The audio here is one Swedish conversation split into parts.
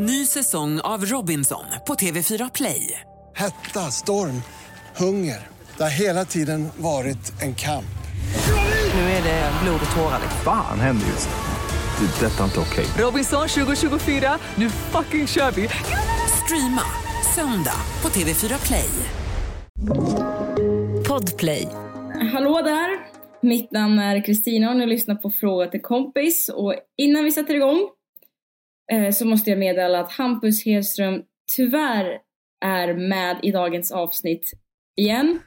Ny säsong av Robinson på TV4 Play. Hetta, storm, hunger. Det har hela tiden varit en kamp. Nu är det blod och tårar. Fan händer just nu. Det. är Detta är inte okej. Robinson 2024, nu fucking kör vi! Streama söndag på TV4 Play. Podplay. Hallå där! Mitt namn är Kristina och ni lyssnar på Fråga till kompis. Och innan vi sätter igång så måste jag meddela att Hampus Hedström tyvärr är med i dagens avsnitt igen.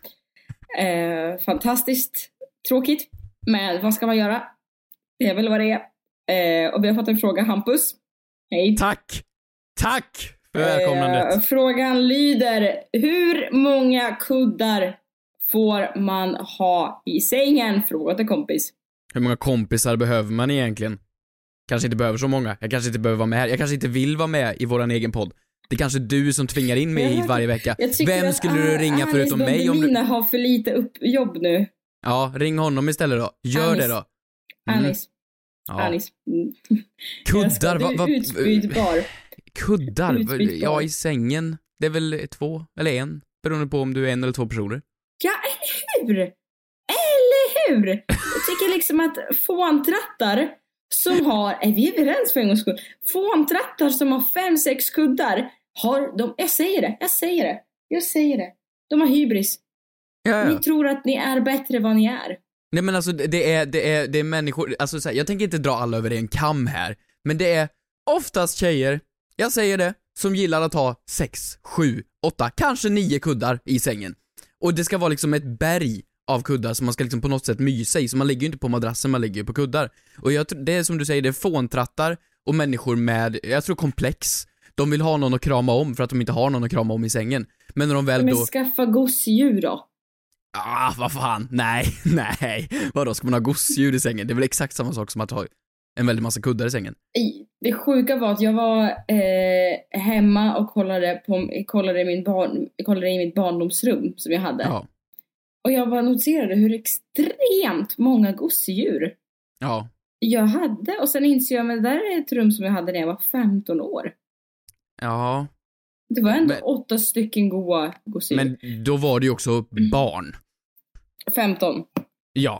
Eh, fantastiskt tråkigt, men vad ska man göra? Det är väl vad det är. Eh, och vi har fått en fråga, Hampus. Hej. Tack! Tack för välkomnandet. Eh, frågan lyder, hur många kuddar får man ha i sängen? Fråga till kompis. Hur många kompisar behöver man egentligen? Kanske inte behöver så många. Jag kanske inte behöver vara med här. Jag kanske inte vill vara med i våran egen podd. Det är kanske du som tvingar in mig hit varje vecka. Vem skulle du ringa Anis förutom mig om du... Demina har för lite upp jobb nu. Ja, ring honom istället då. Gör Anis. det då. Mm. Anis. Ja. Anis. Mm. Kuddar, är Va, utbytbar. kuddar? Utbytbar. Ja, i sängen. Det är väl två, eller en, beroende på om du är en eller två personer. Ja, eller hur? Eller hur? Jag tycker liksom att fåntrattar som har, är vi överens för en gångs skull? Fåntrattar som har fem, sex kuddar har, de, jag säger det, jag säger det, jag säger det. De har hybris. Ja, Ni tror att ni är bättre vad ni är. Nej men alltså det är, det är, det är människor, alltså så här, jag tänker inte dra alla över en kam här, men det är oftast tjejer, jag säger det, som gillar att ha sex, sju, åtta, kanske nio kuddar i sängen. Och det ska vara liksom ett berg av kuddar som man ska liksom på något sätt mysa i, så man ligger ju inte på madrassen, man ligger ju på kuddar. Och jag, det är som du säger, det är fåntrattar och människor med, jag tror komplex. De vill ha någon att krama om för att de inte har någon att krama om i sängen. Men när de väl Men då... skaffa gosedjur då. Ah, vad fan, nej, nej. Vadå, ska man ha gosedjur i sängen? Det är väl exakt samma sak som att ha en väldig massa kuddar i sängen? Det sjuka var att jag var eh, hemma och kollade, på, kollade, i min barn, kollade i mitt barndomsrum som jag hade. Ja. Och jag bara noterade hur extremt många gosedjur Ja. jag hade. Och sen inser jag, men det där är ett rum som jag hade när jag var 15 år. Ja. Det var ändå Men- åtta stycken goa gosedjur. Men då var det ju också barn. 15. Ja.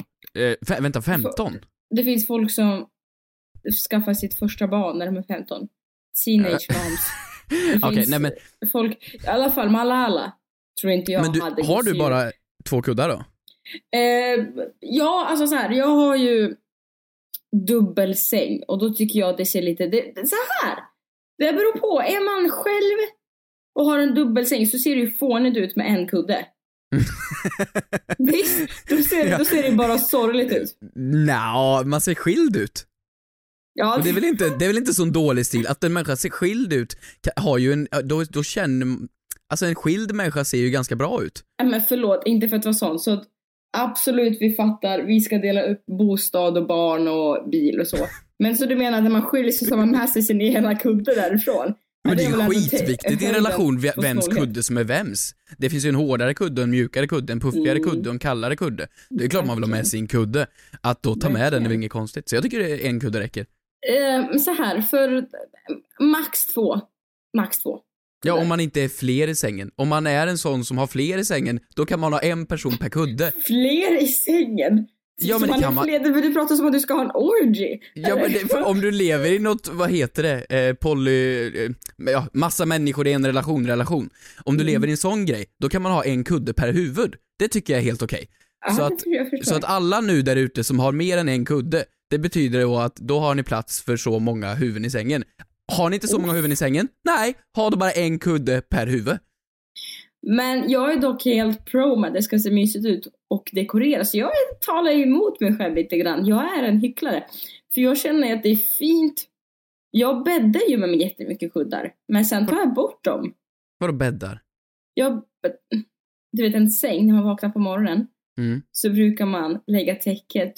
Eh, vänta, 15? Det finns folk som skaffar sitt första barn när de är 15. Teenage moms. Okej, finns nej men, folk, i alla fall Malala tror inte jag men du, hade har du bara två kuddar då? Eh, ja, alltså så här, jag har ju dubbelsäng och då tycker jag att det ser lite, det, det, så här. Det beror på, är man själv och har en dubbelsäng så ser det ju fånigt ut med en kudde. Visst? Då ser, då ser det bara sorgligt ut. Nja, man ser skild ut. Ja, det är väl inte, det är väl inte så dålig stil? Att en människa ser skild ut, har ju en, då, då känner, alltså en skild människa ser ju ganska bra ut. Nej, men förlåt, inte för att vara sån. Så absolut, vi fattar. Vi ska dela upp bostad och barn och bil och så. Men så du menar att när man skiljer sig så har man med sig sin ena kudde därifrån? Men det är ju skitviktigt i en relation vems kudde som är vems. Det finns ju en hårdare kudde, en mjukare kudde, en puffigare Mm. kudde och en kallare kudde. Det är klart man vill ha med sin kudde. Att då ta med den är väl inget konstigt. Så jag tycker en kudde räcker. Eh, så här, för max två. Max två. Ja, om man inte är fler i sängen. Om man är en sån som har fler i sängen, då kan man ha en person per kudde. Fler i sängen? Ja, men det kan man- Fler, du, pratar som att du ska ha en orgy. Ja, men det, om du lever i något, vad heter det, eh, poly, eh, ja, massa människor i en relation, relation. Om du Mm. lever i en sån grej, då kan man ha en kudde per huvud. Det tycker jag är helt okej. Ja, så att-. Så att alla nu där ute som har mer än en kudde, det betyder då att då har ni plats för så många huvuden i sängen. Har ni inte så många huvuden i sängen? Nej, ha då bara en kudde per huvud. Men jag är dock helt pro med att det ska se mysigt ut och dekoreras. Så jag talar emot mig själv lite grann. Jag är en hycklare. För jag känner att det är fint. Jag bäddar ju med jättemycket kuddar. Men sen tar jag bort dem. Vadå bäddar? Jag, du vet en säng när man vaknar på morgonen. Mm. Så brukar man lägga täcket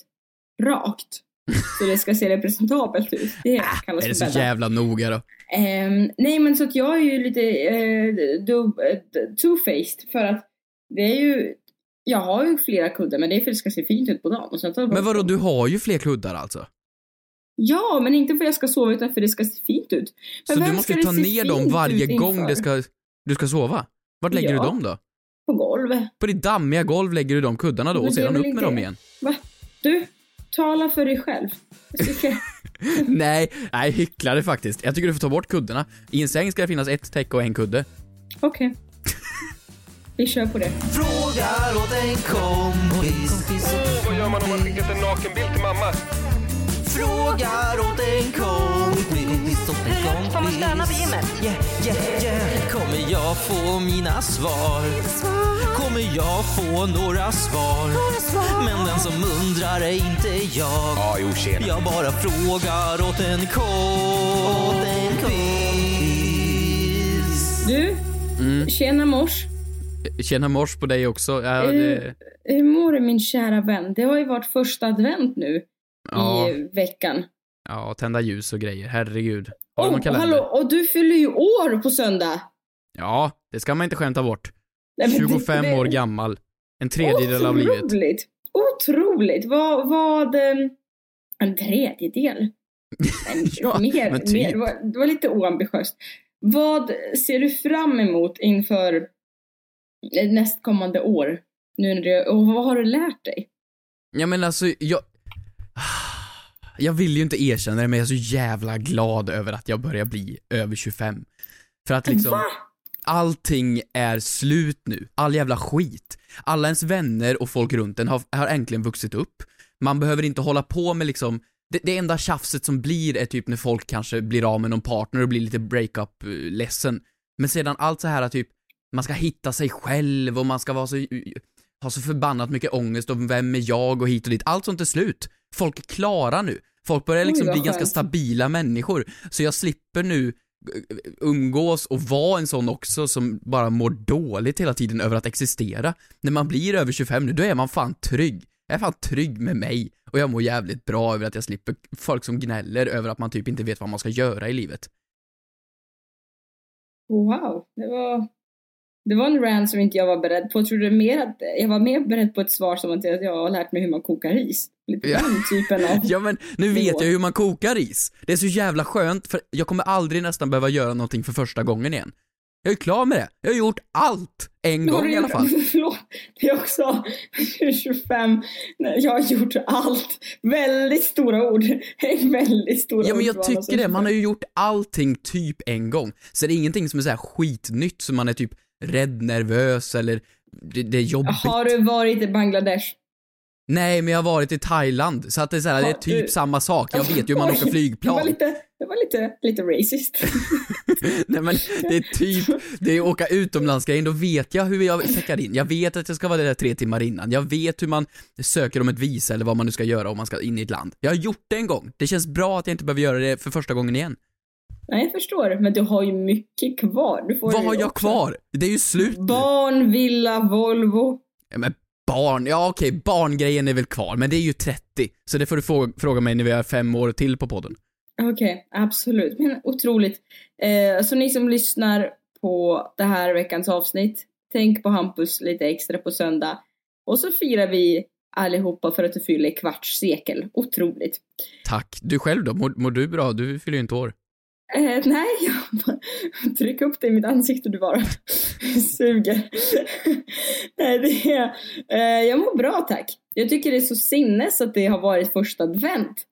rakt. Så det ska se representabelt ut. Det kallas Är det så bädda. jävla noga då? Ehm, nej men så att jag är ju lite eh, two-faced för att det är ju jag har ju flera kuddar men det är för att det ska se fint ut på dagen. Och sen tar Men vadå, du har ju fler kuddar alltså? Ja, men inte för att jag ska sova utan för att det ska se fint ut. Men Så du måste ta ner dem varje gång det ska, du ska sova? Vart lägger Ja. du dem då? På golvet. På ditt dammiga golv lägger du de kuddarna då Men och sedan upp med inte- dem igen? Va? Du, tala för dig själv. Tycker... nej, nej hycklare faktiskt. Jag tycker du får ta bort kuddarna. I en säng ska det finnas ett täcke och en kudde. Okej. Vi kör på det. Frågar åt en kompis. Vad gör man om man skickat en nakenbild till mamma? Frågar åt en kompis. En kompis. Får man stöna på gymmet? Yeah, yeah, yeah. Kommer jag få mina svar? Kommer jag få några svar? Men den som undrar är inte jag. Ja, jo tjena. Jag bara frågar åt en kompis. Du, Mm. tjena mors. Tjena mors på dig också. Ja, det, Hur mår du min kära vän? Det har ju varit första advent nu ja, i veckan. ja, tända ljus och grejer. Herregud. Har du någon Oh, kalender? hallå, och du fyller ju år på söndag! Ja, det ska man inte skämta bort. Nej, men det- 25 det- år gammal. En tredjedel av livet. Otroligt! Otroligt! Vad, vad... eh, En tredjedel? Ja, mer, men typ. mer. Det, var, det var lite oambitiöst. Vad ser du fram emot inför nästkommande år? Nu när det, och vad har du lärt dig? Ja men alltså, jag... Jag vill ju inte erkänna det men jag är så jävla glad över att jag börjar bli över 25. För att liksom... Allting är slut nu. All jävla skit. Alla ens vänner och folk runt en har, har äntligen vuxit upp. Man behöver inte hålla på med liksom det, det enda tjafset som blir är typ när folk kanske blir av med någon partner och blir lite breakup-ledsen. Men sedan allt så här typ, man ska hitta sig själv och man ska vara så, ha så förbannat mycket ångest och vem är jag och hit och dit. Allt sånt är slut. Folk är klara nu. Folk börjar liksom bli ganska stabila människor. Så jag slipper nu eh, umgås och vara en sån också som bara mår dåligt hela tiden över att existera. När man blir över 25 nu, då är man fan trygg. Jag är fan trygg med mig och jag mår jävligt bra över att jag slipper folk som gnäller över att man typ inte vet vad man ska göra i livet. Wow, det var, det var en rant som inte jag var beredd på. Jag trodde mer att jag var mer beredd på ett svar som att jag har lärt mig hur man kokar ris. Lite Ja. den typen av... Ja men nu Nivå. vet jag hur man kokar ris. Det är så jävla skönt för jag kommer aldrig nästan behöva göra någonting för första gången igen. Jag är klar med det. Jag har gjort allt en gång i alla fall. Förlåt, det är också 25. Nej, jag har gjort allt. Väldigt stora ord. väldigt stora Ja men jag som tycker det, man har 25. ju gjort allting typ en gång. Så det är ingenting som är så här skitnytt som man är typ rädd, nervös eller det, det är jobbigt. Har du varit i Bangladesh? Nej men jag har varit i Thailand, så att det är, så här, det är typ du- samma sak. Jag vet ju hur man åker Det flygplan. var lite, det var lite, lite racist. Nej men det är typ, det är åka utomlandsgrejen, då vet jag hur jag checkar in. Jag vet att jag ska vara där tre timmar innan. Jag vet hur man söker om ett visa eller vad man nu ska göra om man ska in i ett land. Jag har gjort det en gång. Det känns bra att jag inte behöver göra det för första gången igen. Nej, jag förstår. Men du har ju mycket kvar. Vad har jag också- kvar? Det är ju slut. Barn, villa, Volvo. Ja, men barn, ja okej, barngrejen är väl kvar, men det är ju 30. Så det får du fråga, fråga mig när vi har fem år till på podden. Okej, absolut. Men otroligt. Eh, så ni som lyssnar på det här veckans avsnitt, tänk på Hampus lite extra på söndag. Och så firar vi allihopa för att du fyller kvarts sekel. Otroligt. Tack. Du själv då? Mår, mår du bra? Du fyller ju inte år. Eh, nej, jag bara tryck upp det i mitt ansikte du bara suger. nej, det är, eh, jag mår bra tack. Jag tycker det är så sinnes att det har varit första advent.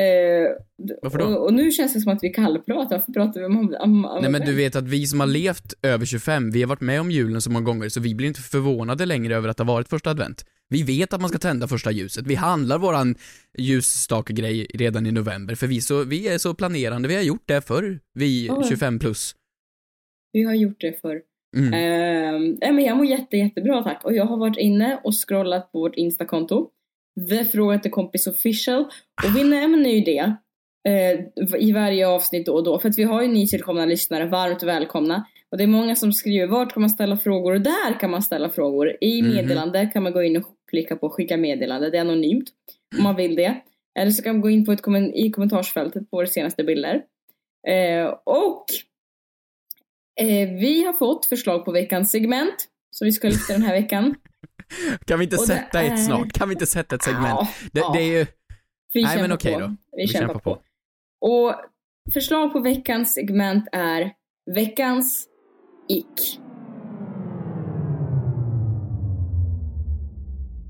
Eh, Varför då? Och, och nu känns det som att vi kallpratar. Varför pratar vi om, om, om Nej men du vet att vi som har levt över 25, vi har varit med om julen så många gånger så vi blir inte förvånade längre över att det har varit första advent. Vi vet att man ska tända första ljuset. Vi handlar våran ljusstake-grej redan i november för vi, så, vi är så planerande. Vi har gjort det förr, vi Ja. 25 plus. Vi har gjort det för. Mm. Nej, men jag mår jätte, jättebra tack. Och jag har varit inne och scrollat på vårt Instakonto. The Fråga till kompis official. Och vi nämner ju det eh, i varje avsnitt då och då. För att vi har ju nytillkomna lyssnare, varmt välkomna. Och det är många som skriver vart kan man ställa frågor och där kan man ställa frågor. I Mhm. meddelande kan man gå in och klicka på skicka meddelande. Det är anonymt om man vill det. Eller så kan man gå in på ett kommen- i kommentarsfältet på våra senaste bilder. Eh, och eh, vi har fått förslag på veckans segment som vi ska lyfta den här veckan. Kan vi inte och sätta är- ett snart? Kan vi inte sätta ett segment? Ja, Det, ja. det är ju, Vi Nej, kämpar men okej på. då. Vi, kämpar, på. Och förslag på veckans segment är veckans ick.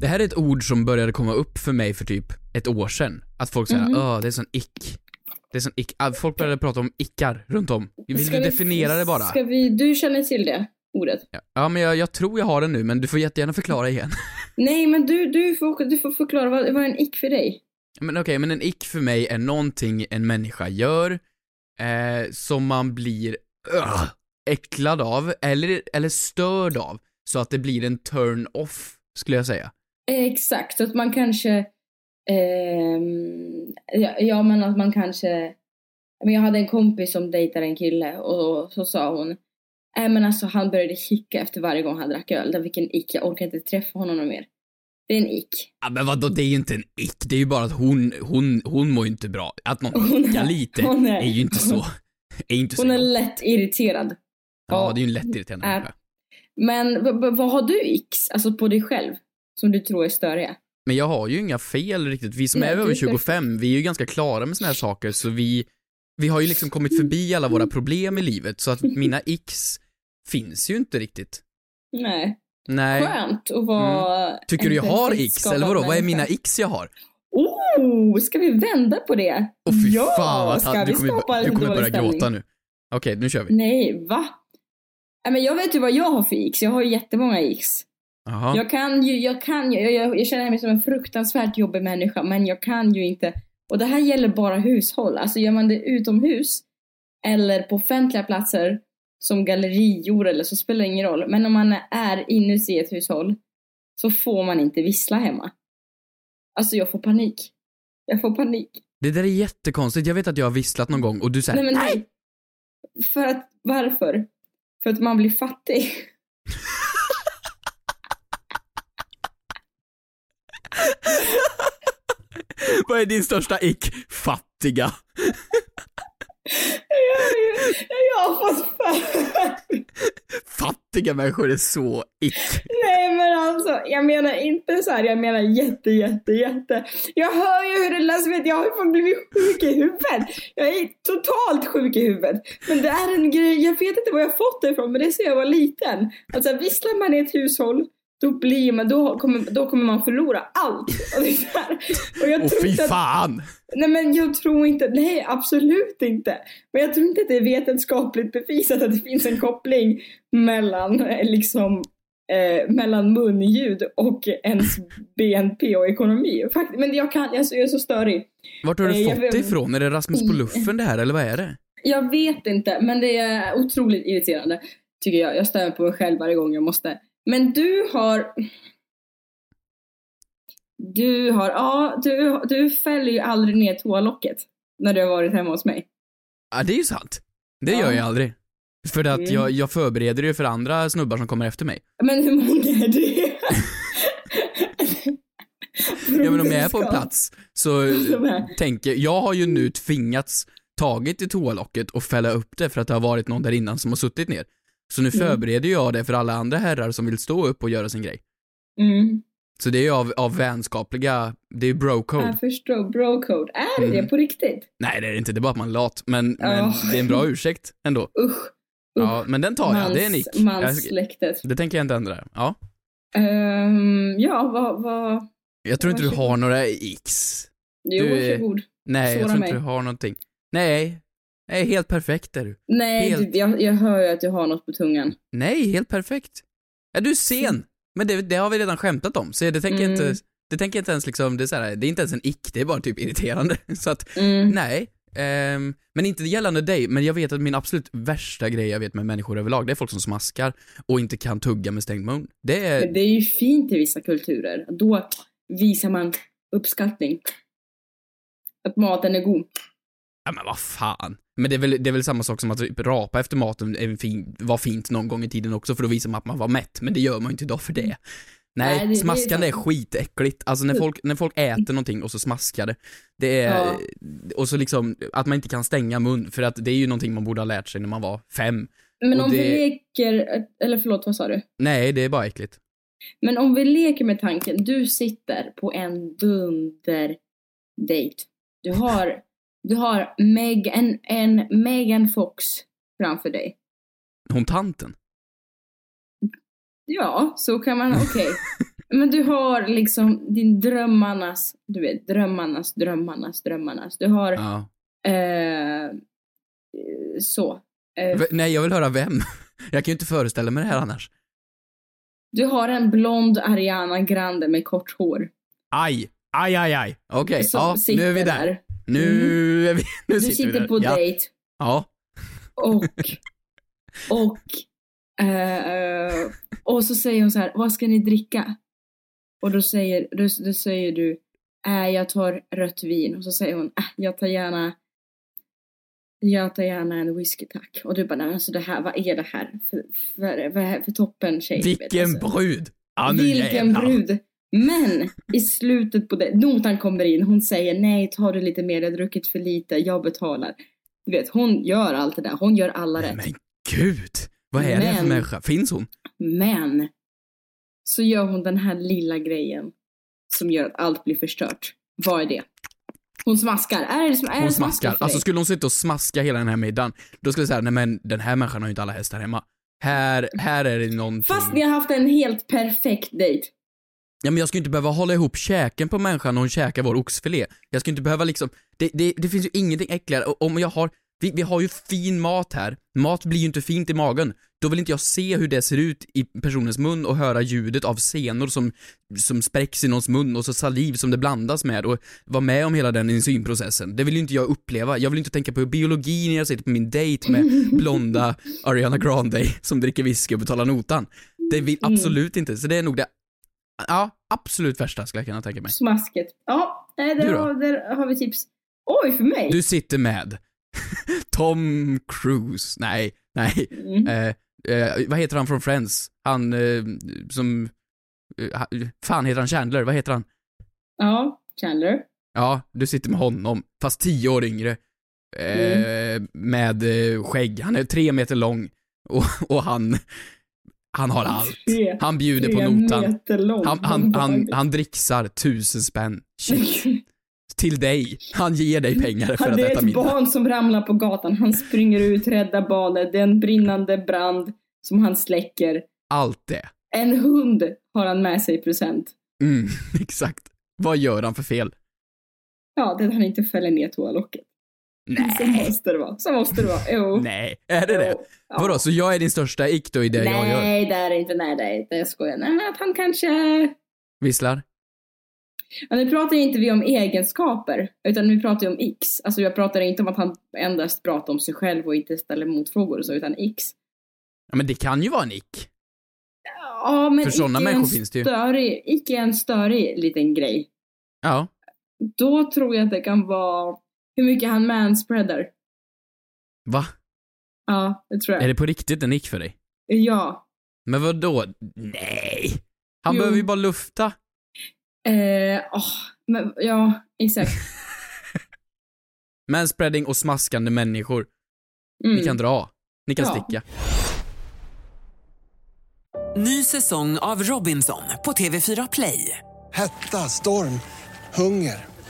Det här är ett ord som började komma upp för mig för typ ett år sedan. Att folk säger Mhm. åh, det är sån ick. Det är sån ick. Ah, Folk började prata om ickar runt om. Vill Ska du vi- definiera det bara? Ska vi, du känner till det ordet? Ja, Ja, men jag, jag tror jag har den nu, men du får jättegärna förklara igen. Nej, men du, du, får, du får förklara vad, vad är en ick för dig? Men okej, men en ick för mig är någonting en människa gör eh, som man blir ugh, äcklad av, eller, eller störd av, så att det blir en turn-off, skulle jag säga. Exakt, så att man kanske... ehm, ja, ja, men att man kanske... Men jag hade en kompis som dejtade en kille och så sa hon Nej men alltså han började hicka efter varje gång han drack öl. Det fick en ick, jag orkar inte träffa honom mer. Det är en ick. Ja, men vadå, det är ju inte en ick, det är ju bara att hon, hon, hon mår ju inte bra. Att någon Hon är- lite hon är- är ju inte så, är inte så Hon är gott. lätt irriterad. Ja, det är ju en lätt irriterande är- människa. Men vad har du icks, alltså på dig själv, som du tror är störiga? Men jag har ju inga fel riktigt. Vi som Nej, är över är 25, vi är ju ganska klara med såna här saker, så vi, vi har ju liksom kommit förbi alla våra problem i livet, så att mina icks finns ju inte riktigt. Nej. Nej. Skönt att vara... Tycker du jag har skapad eller vadå? Vad är mina icks jag har? Oh, ska vi vända på det? Åh fy ja, fan vad ska du kommer, du kommer börja stämning? gråta nu. Okej, nu kör vi. Nej, va? Men jag vet ju vad jag har för icks. Jag har ju jättemånga icks. Jaha. Jag kan ju, jag kan ju, jag, jag, jag känner mig som en fruktansvärt jobbig människa, men jag kan ju inte. Och det här gäller bara hushåll. Alltså gör man det utomhus eller på offentliga platser som gallerior eller så spelar det ingen roll. Men om man är inuti ett hushåll så får man inte vissla hemma. Alltså jag får panik. Jag får panik. Det där är jättekonstigt. Jag vet att jag har visslat någon gång och du säger Nej nej! För att, varför? För att man blir fattig. Vad är din största ick? Fattiga. Jag har fått för Fattiga människor är så ick. Nej men alltså, jag menar inte så här, jag menar jätte, jätte, jätte. Jag hör ju hur det vet jag har ju fan blivit sjuk i huvudet. Jag är totalt sjuk i huvudet. Men det är en grej, jag vet inte var jag fått det ifrån, men det är så jag var liten. Alltså visslar man i ett hushåll, då blir man, då kommer, då kommer man förlora allt. Och, och jag tror fy inte att- fan! Nej men jag tror inte, nej absolut inte. Men jag tror inte att det är vetenskapligt bevisat att det finns en koppling mellan eh, liksom eh, mellan munljud och ens BNP och ekonomi. Fakt- men jag kan, alltså, jag är så störig. Vart har du Eh, fått det ifrån? Är det Rasmus på luffen det här, eller vad är det? Jag vet inte, men det är otroligt irriterande. Tycker jag. Jag stör på mig själv varje gång jag måste. Men du har... Du har, ja, du, du fäller ju aldrig ner toalocket när du har varit hemma hos mig. Ja, det är ju sant. Det Ja. gör jag aldrig. För att Mm. jag, jag förbereder ju för andra snubbar som kommer efter mig. Men hur många är det? Ja men om jag är på en plats så tänker, jag har ju nu tvingats tagit i toalocket och fälla upp det för att det har varit någon där innan som har suttit ner. Så nu Mm. förbereder jag det för alla andra herrar som vill stå upp och göra sin grej. Mm, Så det är ju av, av vänskapliga, det är ju bro-code. jag förstår. Bro-code. Är det Mm. det på riktigt? Nej det är det inte, det är bara att man är lat. Men, men Ja. det är en bra ursäkt ändå. Usch. Ja, men den tar jag, det är nick. Mans, manssläktet. Det tänker jag inte ändra. Ja. Ehm, ja, vad, vad... Jag tror inte du har några x. Jo, Du varsågod. Nej, jag Såra tror mig. inte du har någonting. Nej. Nej, helt perfekt är du. Nej, Helt- du, jag, jag hör ju att du har något på tungan. Nej, helt perfekt. Är du sen? Men det, det har vi redan skämtat om, så det tänker jag Mm. inte, det tänker jag inte ens liksom, det är, så här, det är inte ens en ick, det är bara typ irriterande. Så att, Mm. nej. Ehm, men inte gällande dig, men jag vet att min absolut värsta grej jag vet med människor överlag, det är folk som smaskar och inte kan tugga med stängd mun. Det är, Men det är ju fint i vissa kulturer. Då visar man uppskattning. Att maten är god. ja men vad fan. Men det är väl, det är väl samma sak som att typ rapa efter maten fin, var fint någon gång i tiden också för då visar man att man var mätt, men det gör man ju inte idag för det. Nej, Nej, det- det är smaskande är, skitäckligt. Alltså när folk, när folk äter någonting och så smaskar det, det är, Ja. och så liksom, att man inte kan stänga mun, för att det är ju någonting man borde ha lärt sig när man var fem. Men Och om vi det- leker, eller förlåt, vad sa du? Nej, det är bara äckligt. Men om vi leker med tanken, du sitter på en dunder dejt. Du har, du har Meg, en, en Megan Fox framför dig. Hon tanten? Ja, så kan man, okej. Men du har liksom din drömmarnas, du vet, drömmarnas, drömmarnas, drömmarnas. Du har, Ja. eh, så. Eh, nej, jag vill höra vem. Jag kan ju inte föreställa mig det här annars. du har en blond Ariana Grande med kort hår. Aj, aj, aj, aj. Okej, som ja, nu är vi där. Nu är vi, nu Du sitter, vi sitter där. på ja. dejt Ja. och, och, eh, och så säger hon så här, vad ska ni dricka? Och då säger, då, då säger du, äh, jag tar rött vin. Och så säger hon, äh, jag tar gärna jag tar gärna en whisky tack. Och du bara, nej alltså det här, vad är det här för, för, det för toppen tjej? du Vilken alltså. brud! Ja, Vilken jävlar. brud! Men i slutet på det, notan kommer in, hon säger nej, tar du lite mer, jag har druckit för lite, jag betalar. Du vet, hon gör allt det där, hon gör alla Nej, rätt. men gud! Vad är det för Men- människa? Finns hon? Men så gör hon den här lilla grejen som gör att allt blir förstört. Vad är det? Hon smaskar. Är det, som- är Hon det smaskar. för Alltså skulle hon sitta och smaska hela den här middagen, då skulle jag säga, nej men den här människan har ju inte alla hästar hemma. Här, här är det någonting. Fast ni har haft en helt perfekt dejt. Ja men jag ska ju inte behöva hålla ihop käken på människan när hon käkar vår oxfilé. Jag ska inte behöva liksom, det, det, det finns ju ingenting äckligare. Om jag har, vi, vi har ju fin mat här. Mat blir ju inte fint i magen. Då vill inte jag se hur det ser ut i personens mun och höra ljudet av senor som, som spräcks i någons mun och så saliv som det blandas med och vara med om hela den enzymprocessen. Det vill ju inte jag uppleva. Jag vill inte tänka på biologi när jag sitter på min dejt med blonda Ariana Grande som dricker whisky och betalar notan. Det vill absolut inte, så det är nog det Ja, absolut värsta skulle jag kunna tänka mig. Smasket. Ja, eh, där, har, där har vi tips. Oj, för mig? Du sitter med Tom Cruise, nej, nej, Mm. eh, eh, vad heter han från Friends? Han eh, som, eh, fan heter han Chandler, vad heter han? Ja, Chandler. Ja, du sitter med honom, fast tio år yngre. Eh, Med skägg, han är tre meter lång och, och han, han har allt. Han bjuder på notan. Han, han, han, han dricksar tusen spänn. Shit. Till dig. Han ger dig pengar för att det är äta ett middag. barn som ramlar på gatan. Han springer ut, räddar barnet. Det är en brinnande brand som han släcker. Allt det. En hund har han med sig i present. Mm, exakt. Vad gör han för fel? Ja, det är att han inte fäller ner toalocket. Så Nej. måste det vara. Så måste det vara. Jo. Nej, är det det? Jo. Ja. Vadå, så jag är din största ick då i det jag gör? Nej, det är det inte. Nej, det är inte. Jag skojar. Nej, men att han kanske... Visslar? Ja, nu pratar inte vi om egenskaper, utan nu pratar vi om X. Alltså jag pratar inte om att han endast pratar om sig själv och inte ställer motfrågor och så, utan X. Ja, men det kan ju vara en ick. Ja, men För sådana människor finns det ju. Störig, icke en störig liten grej. Ja. Då tror jag att det kan vara hur mycket han manspreadar. Va? Ja, det tror jag. Är det på riktigt en ick för dig? Ja. Men vad då? Nej. Han Jo. behöver ju bara lufta. Eh, åh, men, ja, exakt. Manspreading och smaskande människor. Mm. Ni kan dra. Ni kan Ja. sticka. Ny säsong av Robinson på TV4 Play. Hetta, storm, hunger.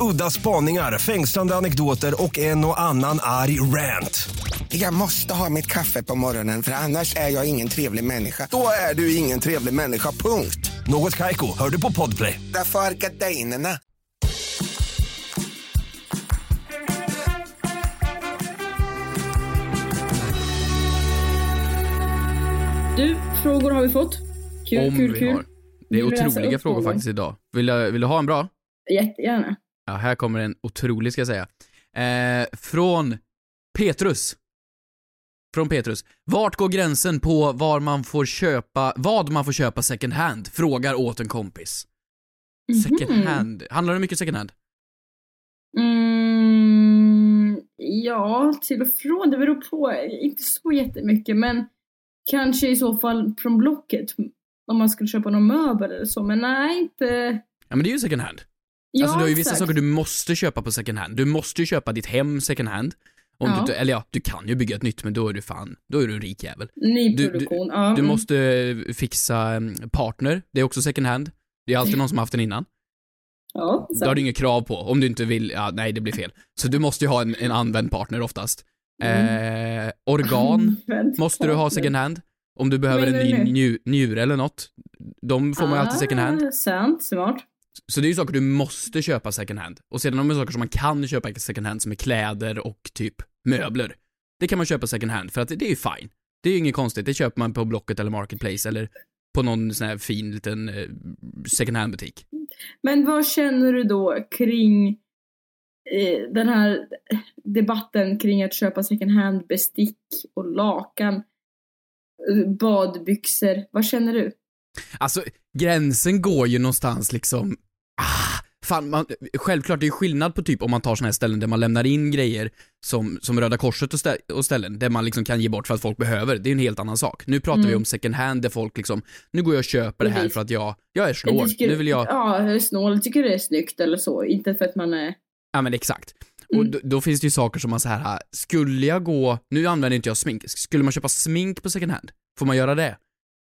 Udda spaningar, fängslande anekdoter och en och annan arg rant. Jag måste ha mitt kaffe på morgonen för annars är jag ingen trevlig människa. Då är du ingen trevlig människa, punkt. Något Kaiko, hör du på Podplay. Därför är gardinerna. Du, frågor har vi fått. Kul, Om kul, vi kul. har. Det är otroliga frågor faktiskt idag. Vill, jag, vill du ha en bra? Jättegärna. Ja, här kommer en otrolig ska jag säga. Eh, från Petrus. Från Petrus. Vart går gränsen på var man får köpa, vad man får köpa second hand? Frågar åt en kompis. Second Mhm. hand. Handlar det mycket second hand? Mm, ja, till och från. Det beror på. Inte så jättemycket, men kanske i så fall från Blocket. Om man skulle köpa någon möbel eller så, men nej, inte... Ja men det är ju second hand. Ja, alltså du har ju vissa exakt. saker du måste köpa på second hand. Du måste ju köpa ditt hem second hand. Om Ja. du, eller ja, du kan ju bygga ett nytt men då är du fan, då är du en rik jävel. Nyproduktion, ja. Du mm. måste eh, fixa en partner, det är också second hand. Det är alltid någon som har haft den innan. Ja, Det har du inget krav på, om du inte vill, ja nej det blir fel. Så du måste ju ha en, en använd partner oftast. Eh, organ måste du ha second hand. Om du behöver en ny du njure eller något. De får man ju alltid second hand. Ah, sant, smart. Så det är ju saker du måste köpa second hand. Och sedan har man saker som man kan köpa second hand som är kläder och typ möbler. Det kan man köpa second hand för att det är ju fine. Det är ju inget konstigt, det köper man på Blocket eller Marketplace eller på någon sån här fin liten eh, second hand butik. Men vad känner du då kring eh, den här debatten kring att köpa second hand bestick och lakan, eh, badbyxor? Vad känner du? Alltså, gränsen går ju någonstans liksom, ah, fan, man, självklart det är ju skillnad på typ om man tar såna här ställen där man lämnar in grejer som, som Röda Korset och, stä, och ställen där man liksom kan ge bort för att folk behöver, det är en helt annan sak. Nu pratar Mm. vi om second hand där folk liksom, nu går jag och köper det här för att jag, jag är snål, tycker- nu vill jag, Ja, snål, tycker det är snyggt eller så. Inte för att man är... ja men exakt. Mm. Och då, då finns det ju saker som man så här, skulle jag gå, nu använder inte jag smink, skulle man köpa smink på second hand? Får man göra det?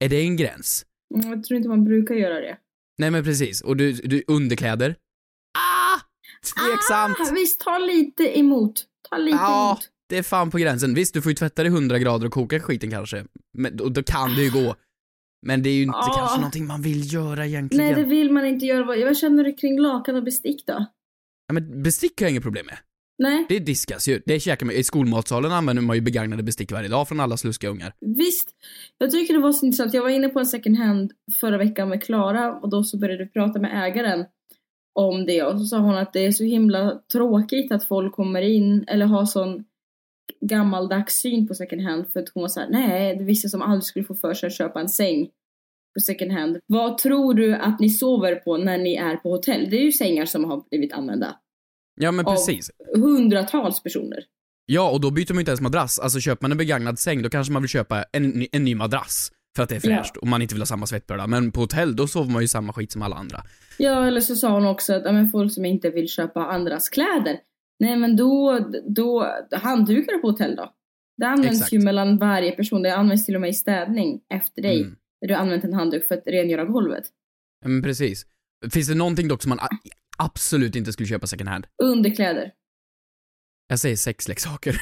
Är det en gräns? Mm, Jag tror inte man brukar göra det. Nej men precis, och du, du underkläder? Ah! Tveksamt! Ah, visst, ta lite emot. Ta lite Ja, emot. det är fan på gränsen. Visst, du får ju tvätta det 100 grader och koka skiten kanske. Men då, då kan det ju gå. Men det är ju inte Ja. kanske någonting man vill göra egentligen. Nej, det vill man inte göra. Vad känner du kring lakan och bestick då? ja, men bestick har jag inget problem med. Nej, Det diskas ju. Det käkar man. I skolmatsalen använder man ju begagnade bestick varje dag från alla sluska ungar. visst. Jag tycker det var så intressant. Jag var inne på en second hand förra veckan med Klara och då så började vi prata med ägaren om det och så sa hon att det är så himla tråkigt att folk kommer in eller har sån gammaldags syn på second hand för att hon var såhär, nej, det är vissa som aldrig skulle få för sig att köpa en säng på second hand. Vad tror du att ni sover på när ni är på hotell? Det är ju sängar som har blivit använda. Ja, men Av- precis. Hundratals personer. Ja, och då byter man inte ens madrass. Alltså köper man en begagnad säng, då kanske man vill köpa en, en ny madrass. För att det är fräscht och man inte vill ha samma svettbörda. Men på hotell, då sover man ju samma skit som alla andra. Ja, eller så sa hon också att ja, men folk som inte vill köpa andras kläder. Nej, men då, då handdukar på hotell då. Det används Exakt. ju mellan varje person. Det används till och med i städning efter dig. Mm. När du använt en handduk för att rengöra golvet. Ja, Men precis. Finns det någonting dock som man absolut inte skulle köpa second hand? Underkläder. Jag säger sexleksaker.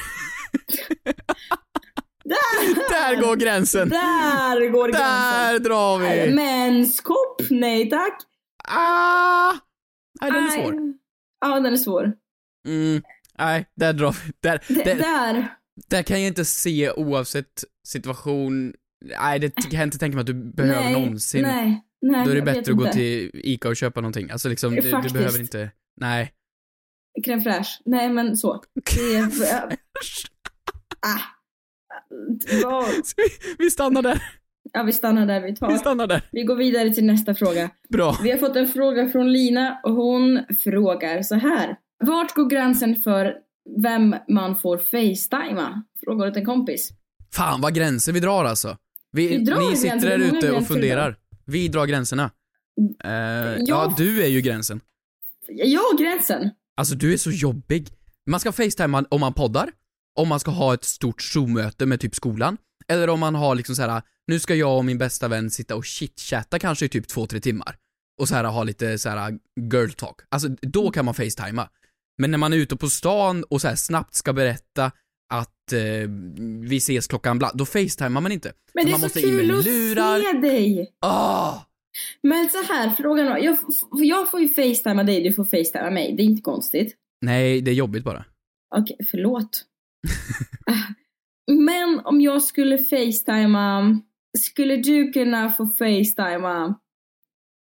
Där! Där går gränsen! Där går gränsen! Där drar vi! Menskopp? Nej tack. Ah! Nej, den är svår. Ja, den är svår. Mm, nej, där drar vi. Där, D- där, där. där kan jag inte se oavsett situation. Nej, det kan jag inte tänka mig att du behöver nej, någonsin. Nej, nej. Då är det bättre att gå till ICA och köpa någonting. Alltså liksom, du, du behöver inte, nej. Crème fraîche. Nej, men så. Det är... ah. Vad- vi, stannar där. Ja, vi stannar där vi tar. Vi stannar där. Vi går vidare till nästa fråga. Bra. Vi har fått en fråga från Lina och hon frågar så här. Vart går gränsen för vem man får facetima? Frågar åt en kompis. Fan vad gränser vi drar alltså. Vi, Vi drar ni sitter där ute och funderar. Vi drar gränserna. Eh, ja, du är ju gränsen. Ja, gränsen. Alltså du är så jobbig. Man ska facetima om man poddar, om man ska ha ett stort Zoom-möte med typ skolan, eller om man har liksom så här: nu ska jag och min bästa vän sitta och chitchatta kanske i typ två, tre timmar. Och så här ha lite så här girl talk. Alltså då kan man facetima. Men när man är ute på stan och så här snabbt ska berätta eh, vi ses klockan bla, då facetimar man inte. Men det är man så måste kul att lurar. se dig. Ah! Men så här, frågan var, jag, jag får ju facetima dig, du får facetima mig. Det är inte konstigt. Nej, det är jobbigt bara. Okej, förlåt. Men om jag skulle facetima, skulle du kunna få facetima?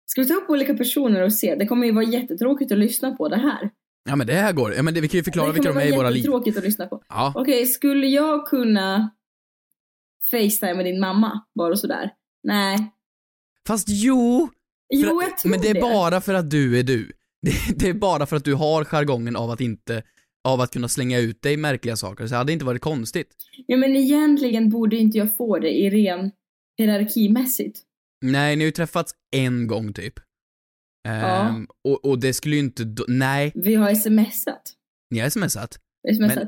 Ska vi ta upp olika personer och se? Det kommer ju vara jättetråkigt att lyssna på det här. Ja men det här går. Ja men det, vi kan ju förklara det vilka de är i våra liv. jättetråkigt att lyssna på. Ja. Okej, skulle jag kunna facetima din mamma? Bara sådär? Nej. Fast jo! Jo, jag tror Men det är det. bara för att du är du. Det, det är bara för att du har jargongen av att inte, av att kunna slänga ut dig märkliga saker, så det hade inte varit konstigt. Ja men egentligen borde inte jag få det i ren hierarkimässigt. Nej, ni har ju träffats en gång typ. Ja. Ehm, och, och det skulle ju inte, då, nej, Vi har smsat. ni har smsat. smsat.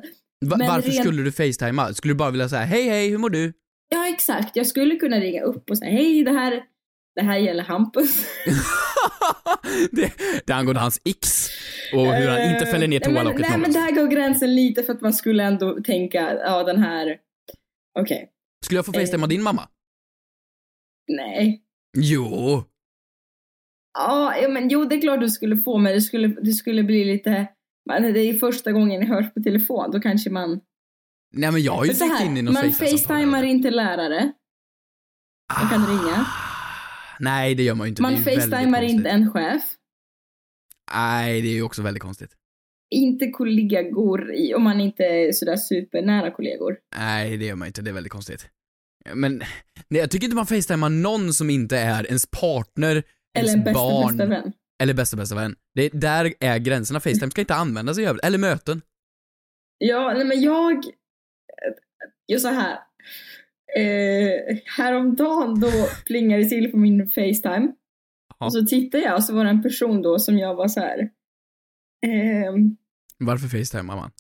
Va, Men varför ren- skulle du facetima? Skulle du bara vilja säga hej hej, hur mår du? Ja exakt, jag skulle kunna ringa upp och säga hej det här, det här gäller Hampus. det, det angående hans x och hur han inte fäller ner Eh, nej, men, toalocket nej men där går gränsen lite för att man skulle ändå tänka, ja den här, okej, Skulle jag få Eh. facetima din mamma? nej. Jo. Ja, men jo det är klart du skulle få men det skulle, det skulle bli lite, men det är första gången ni hörs på telefon, då kanske man... Nej men jag har ju här, in i något Man facetimar inte lärare. Man kan ringa. Nej det gör man ju inte. Man facetimar inte en chef. Nej det är ju också väldigt konstigt. Inte kollegor om man inte är sådär supernära kollegor. Nej det gör man inte, det är väldigt konstigt. Men, nej jag tycker inte man facetimar någon som inte är ens partner, Eller ens en bästa barn. bästa vän. Eller bästa bästa vän. Det, där är gränserna, facetime ska inte användas i övrigt. Eller möten. Ja, nej men jag... Jag så här. Eh, häromdagen då plingade det till på min Facetime. Ja. Och så tittade jag och så var det en person då som jag var så här. ehm, Varför facetimar man?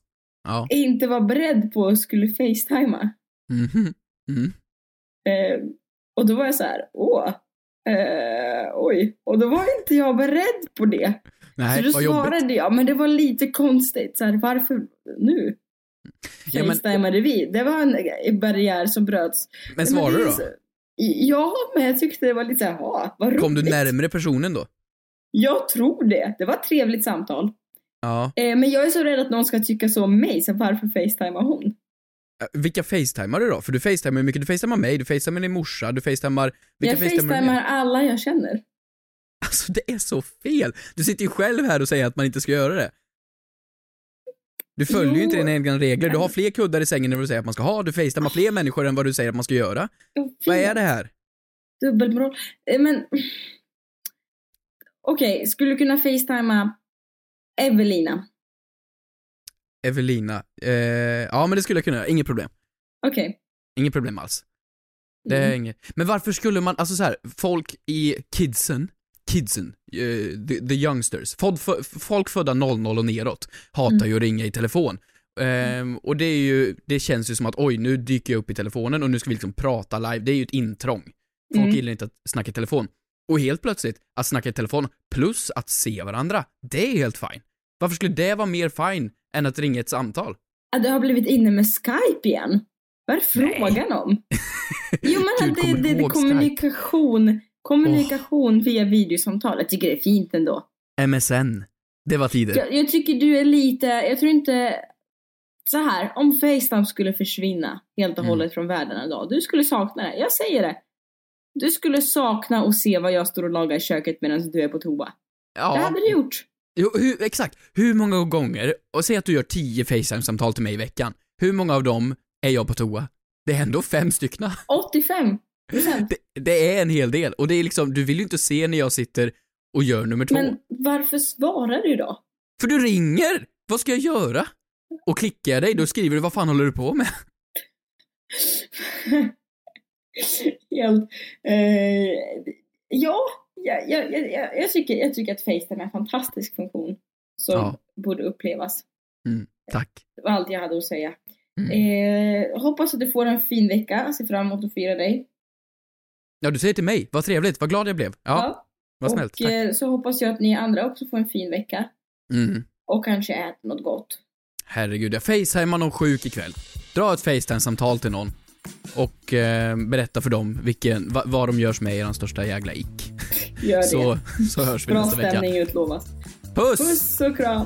Ja. inte var beredd på och skulle facetima. Mhm. Mm. Eh, och då var jag så här, åh, eh, oj. Och då var inte jag beredd på det. Nej, så då vad jobbigt. svarade jag, men det var lite konstigt. Så här, varför nu? Ja, Facetimade vi. Det var en barriär som bröts. Men svarade du då? Ja, men jag tyckte det var lite såhär, ja, vad roligt. Kom du närmre personen då? Jag tror det. Det var ett trevligt samtal. Ja. Eh, men jag är så rädd att någon ska tycka så om mig, så varför facetimar hon? Äh, Vilka facetimar du då? För du facetimar ju mycket. Du facetimar mig, du facetimar din morsa, du facetimar... Vilka jag facetimar facetimar alla jag känner. Alltså det är så fel! Du sitter ju själv här och säger att man inte ska göra det. Du följer ju Jo. inte dina egna regler. Du har fler kuddar i sängen än vad du säger att man ska ha. Du facetimar fler människor än vad du säger att man ska göra. Vad är det här? Dubbelmoral. Eh, Men... Okej, skulle du kunna facetima Evelina? Evelina. Eh, ja men det skulle jag kunna göra, inget problem. Okej. Inget problem alls. Det är Mm. inget. Men varför skulle man, alltså så här, folk i kidsen, kidsen, eh, the, the youngsters, folk, fö- folk födda 00 och neråt hatar Mm. ju att ringa i telefon. Ehm, och det är ju, det känns ju som att oj nu dyker jag upp i telefonen och nu ska vi liksom prata live, det är ju ett intrång. Folk Mm. gillar inte att snacka i telefon. Och helt plötsligt, att snacka i telefon plus att se varandra, det är helt fine. Varför skulle det vara mer fine än att ringa ett samtal? Ah, du har blivit inne med Skype igen? Vad är frågan om? Jo men Gud, det, det, det kommunikation. Kommunikation via videosamtal. Jag tycker det är fint ändå. MSN. Det var tider. Jag, jag tycker du är lite, jag tror inte... Så här, om Facetime skulle försvinna helt och Mm. hållet från världen idag. Du skulle sakna det. Jag säger det. Du skulle sakna att se vad jag står och lagar i köket medan du är på toa. Ja. Det hade du gjort. Jo, hur, exakt. Hur många gånger, och säg att du gör 10 FaceTime-samtal till mig i veckan. Hur många av dem är jag på toa? Det är ändå fem stycken. 85 procent. Det, det är en hel del. Och det är liksom, du vill ju inte se när jag sitter och gör nummer två. Men varför svarar du då? För du ringer! Vad ska jag göra? Och klickar jag dig, då skriver du vad fan håller du på med? Helt... Eh, ja, jag, jag, jag, jag, tycker, jag tycker att Facetime är en fantastisk funktion som Ja. borde upplevas. Mm, tack. Det var allt jag hade att säga. Mm. Eh, hoppas att du får en fin vecka. Ser fram emot att fira dig. Ja, du säger till mig. Vad trevligt, vad glad jag blev. Ja, vad snällt. Och eh, så hoppas jag att ni andra också får en fin vecka. Mm. Och kanske äter något gott. Herregud, jag facetimar någon sjuk ikväll. Dra ett facetime-samtal till någon. Och eh, berätta för dem vilken, va, vad de gör som är er största jävla ick. Gör det. Så, så hörs vi Bra nästa vecka. stämning utlovas. Puss! Puss och kram!